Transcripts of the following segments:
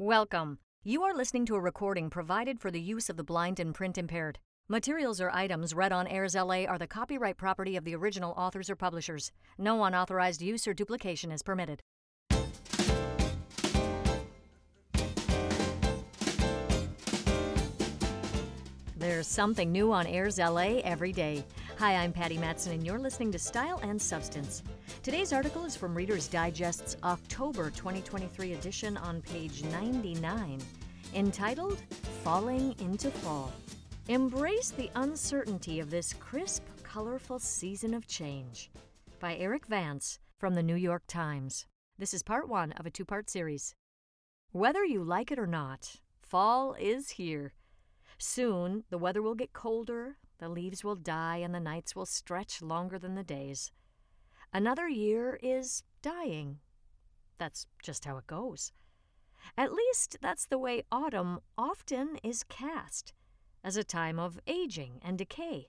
Welcome. You are listening to a recording provided for the use of the blind and print impaired. Materials or items read on AIRSLA are the copyright property of the original authors or publishers. No unauthorized use or duplication is permitted. There's something new on AIRSLA every day. Hi, I'm Patty Matson, and you're listening to Style and Substance. Today's article is from Reader's Digest's October 2023 edition on page 99, entitled Falling into Fall. Embrace the uncertainty of this crisp, colorful season of change. By Erik Vance from the New York Times. This is part one of a two part series. Whether you like it or not, fall is here. Soon the weather will get colder, the leaves will die, and the nights will stretch longer than the days. Another year is dying. That's just how it goes. At least that's the way autumn often is cast, as a time of aging and decay.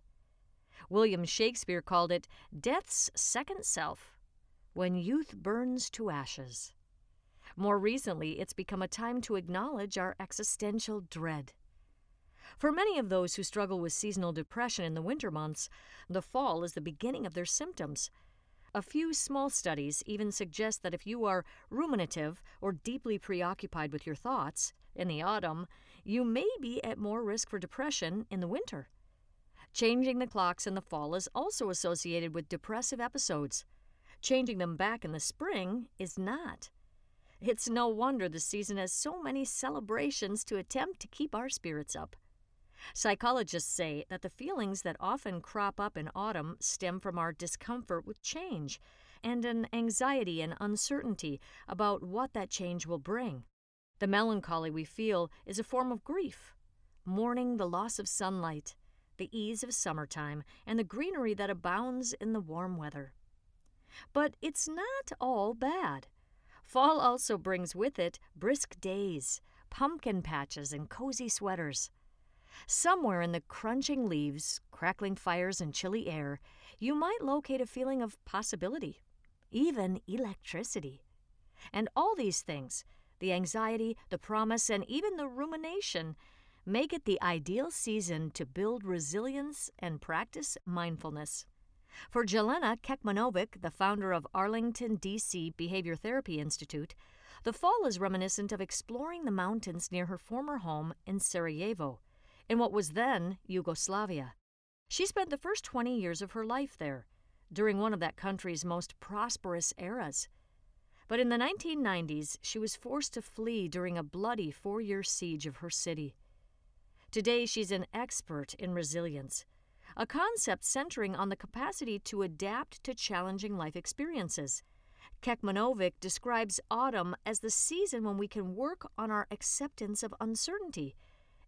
William Shakespeare called it death's second self, when youth burns to ashes. More recently, it's become a time to acknowledge our existential dread. For many of those who struggle with seasonal depression in the winter months, the fall is the beginning of their symptoms. A few small studies even suggest that if you are ruminative or deeply preoccupied with your thoughts in the autumn, you may be at more risk for depression in the winter. Changing the clocks in the fall is also associated with depressive episodes. Changing them back in the spring is not. It's no wonder the season has so many celebrations to attempt to keep our spirits up. Psychologists say that the feelings that often crop up in autumn stem from our discomfort with change and an anxiety and uncertainty about what that change will bring. The melancholy we feel is a form of grief, mourning the loss of sunlight, the ease of summertime, and the greenery that abounds in the warm weather. But it's not all bad. Fall also brings with it brisk days, pumpkin patches, and cozy sweaters. Somewhere in the crunching leaves, crackling fires, and chilly air, you might locate a feeling of possibility, even electricity. And all these things the anxiety, the promise, and even the rumination make it the ideal season to build resilience and practice mindfulness. For Jelena Kecmanovic, the founder of Arlington, D.C. Behavior Therapy Institute, the fall is reminiscent of exploring the mountains near her former home in Sarajevo in what was then Yugoslavia. She spent the first 20 years of her life there, during one of that country's most prosperous eras. But in the 1990s, she was forced to flee during a bloody four year siege of her city. Today, she's an expert in resilience, a concept centering on the capacity to adapt to challenging life experiences. Kecmanovic describes autumn as the season when we can work on our acceptance of uncertainty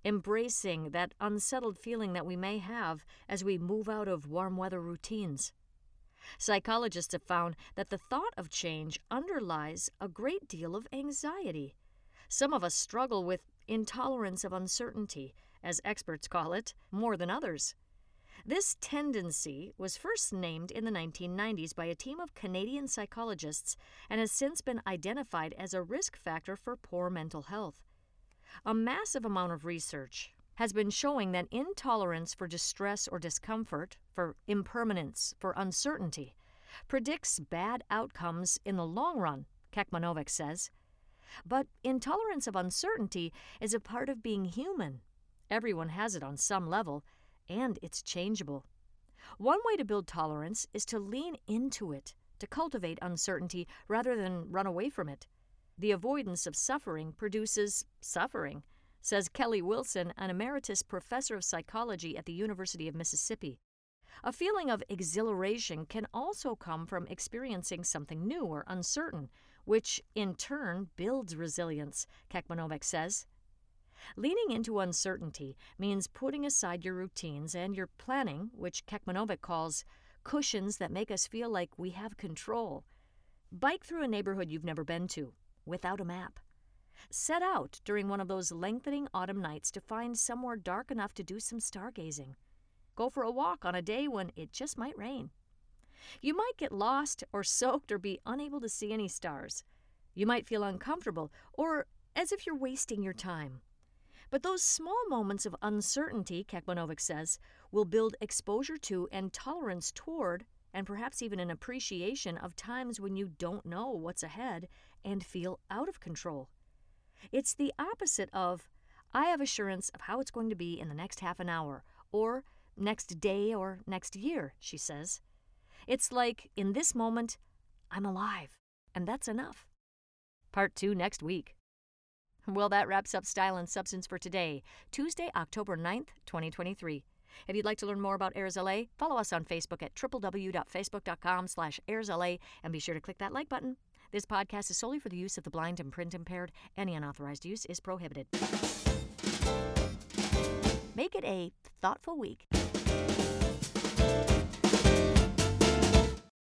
embracing that unsettled feeling that we may have as we move out of warm weather routines. Psychologists have found that the thought of change underlies a great deal of anxiety. Some of us struggle with intolerance of uncertainty, as experts call it, more than others. This tendency was first named in the 1990s by a team of Canadian psychologists and has since been identified as a risk factor for poor mental health. A massive amount of research has been showing that intolerance for distress or discomfort, for impermanence, for uncertainty, predicts bad outcomes in the long run, Kecmanovic says. But intolerance of uncertainty is a part of being human. Everyone has it on some level, and it's changeable. One way to build tolerance is to lean into it, to cultivate uncertainty rather than run away from it. The avoidance of suffering produces suffering, says Kelly Wilson, an emeritus professor of psychology at the University of Mississippi. A feeling of exhilaration can also come from experiencing something new or uncertain, which in turn builds resilience, Kecmanovic says. Leaning into uncertainty means putting aside your routines and your planning, which Kecmanovic calls cushions that make us feel like we have control. Bike through a neighborhood you've never been to without a map. Set out during one of those lengthening autumn nights to find somewhere dark enough to do some stargazing. Go for a walk on a day when it just might rain. You might get lost or soaked or be unable to see any stars. You might feel uncomfortable or as if you're wasting your time. But those small moments of uncertainty, Kecmanovic says, will build exposure to and tolerance toward, and perhaps even an appreciation of times when you don't know what's ahead and feel out of control. It's the opposite of, I have assurance of how it's going to be in the next half an hour, or next day, or next year, she says. It's like, in this moment, I'm alive, and that's enough. Part 2 next week. Well, that wraps up Style and Substance for today, Tuesday, October 9th, 2023. If you'd like to learn more about AIRSLA, follow us on Facebook at www.facebook.com slash airsla and be sure to click that like button. This podcast is solely for the use of the blind and print impaired. Any unauthorized use is prohibited. Make it a thoughtful week.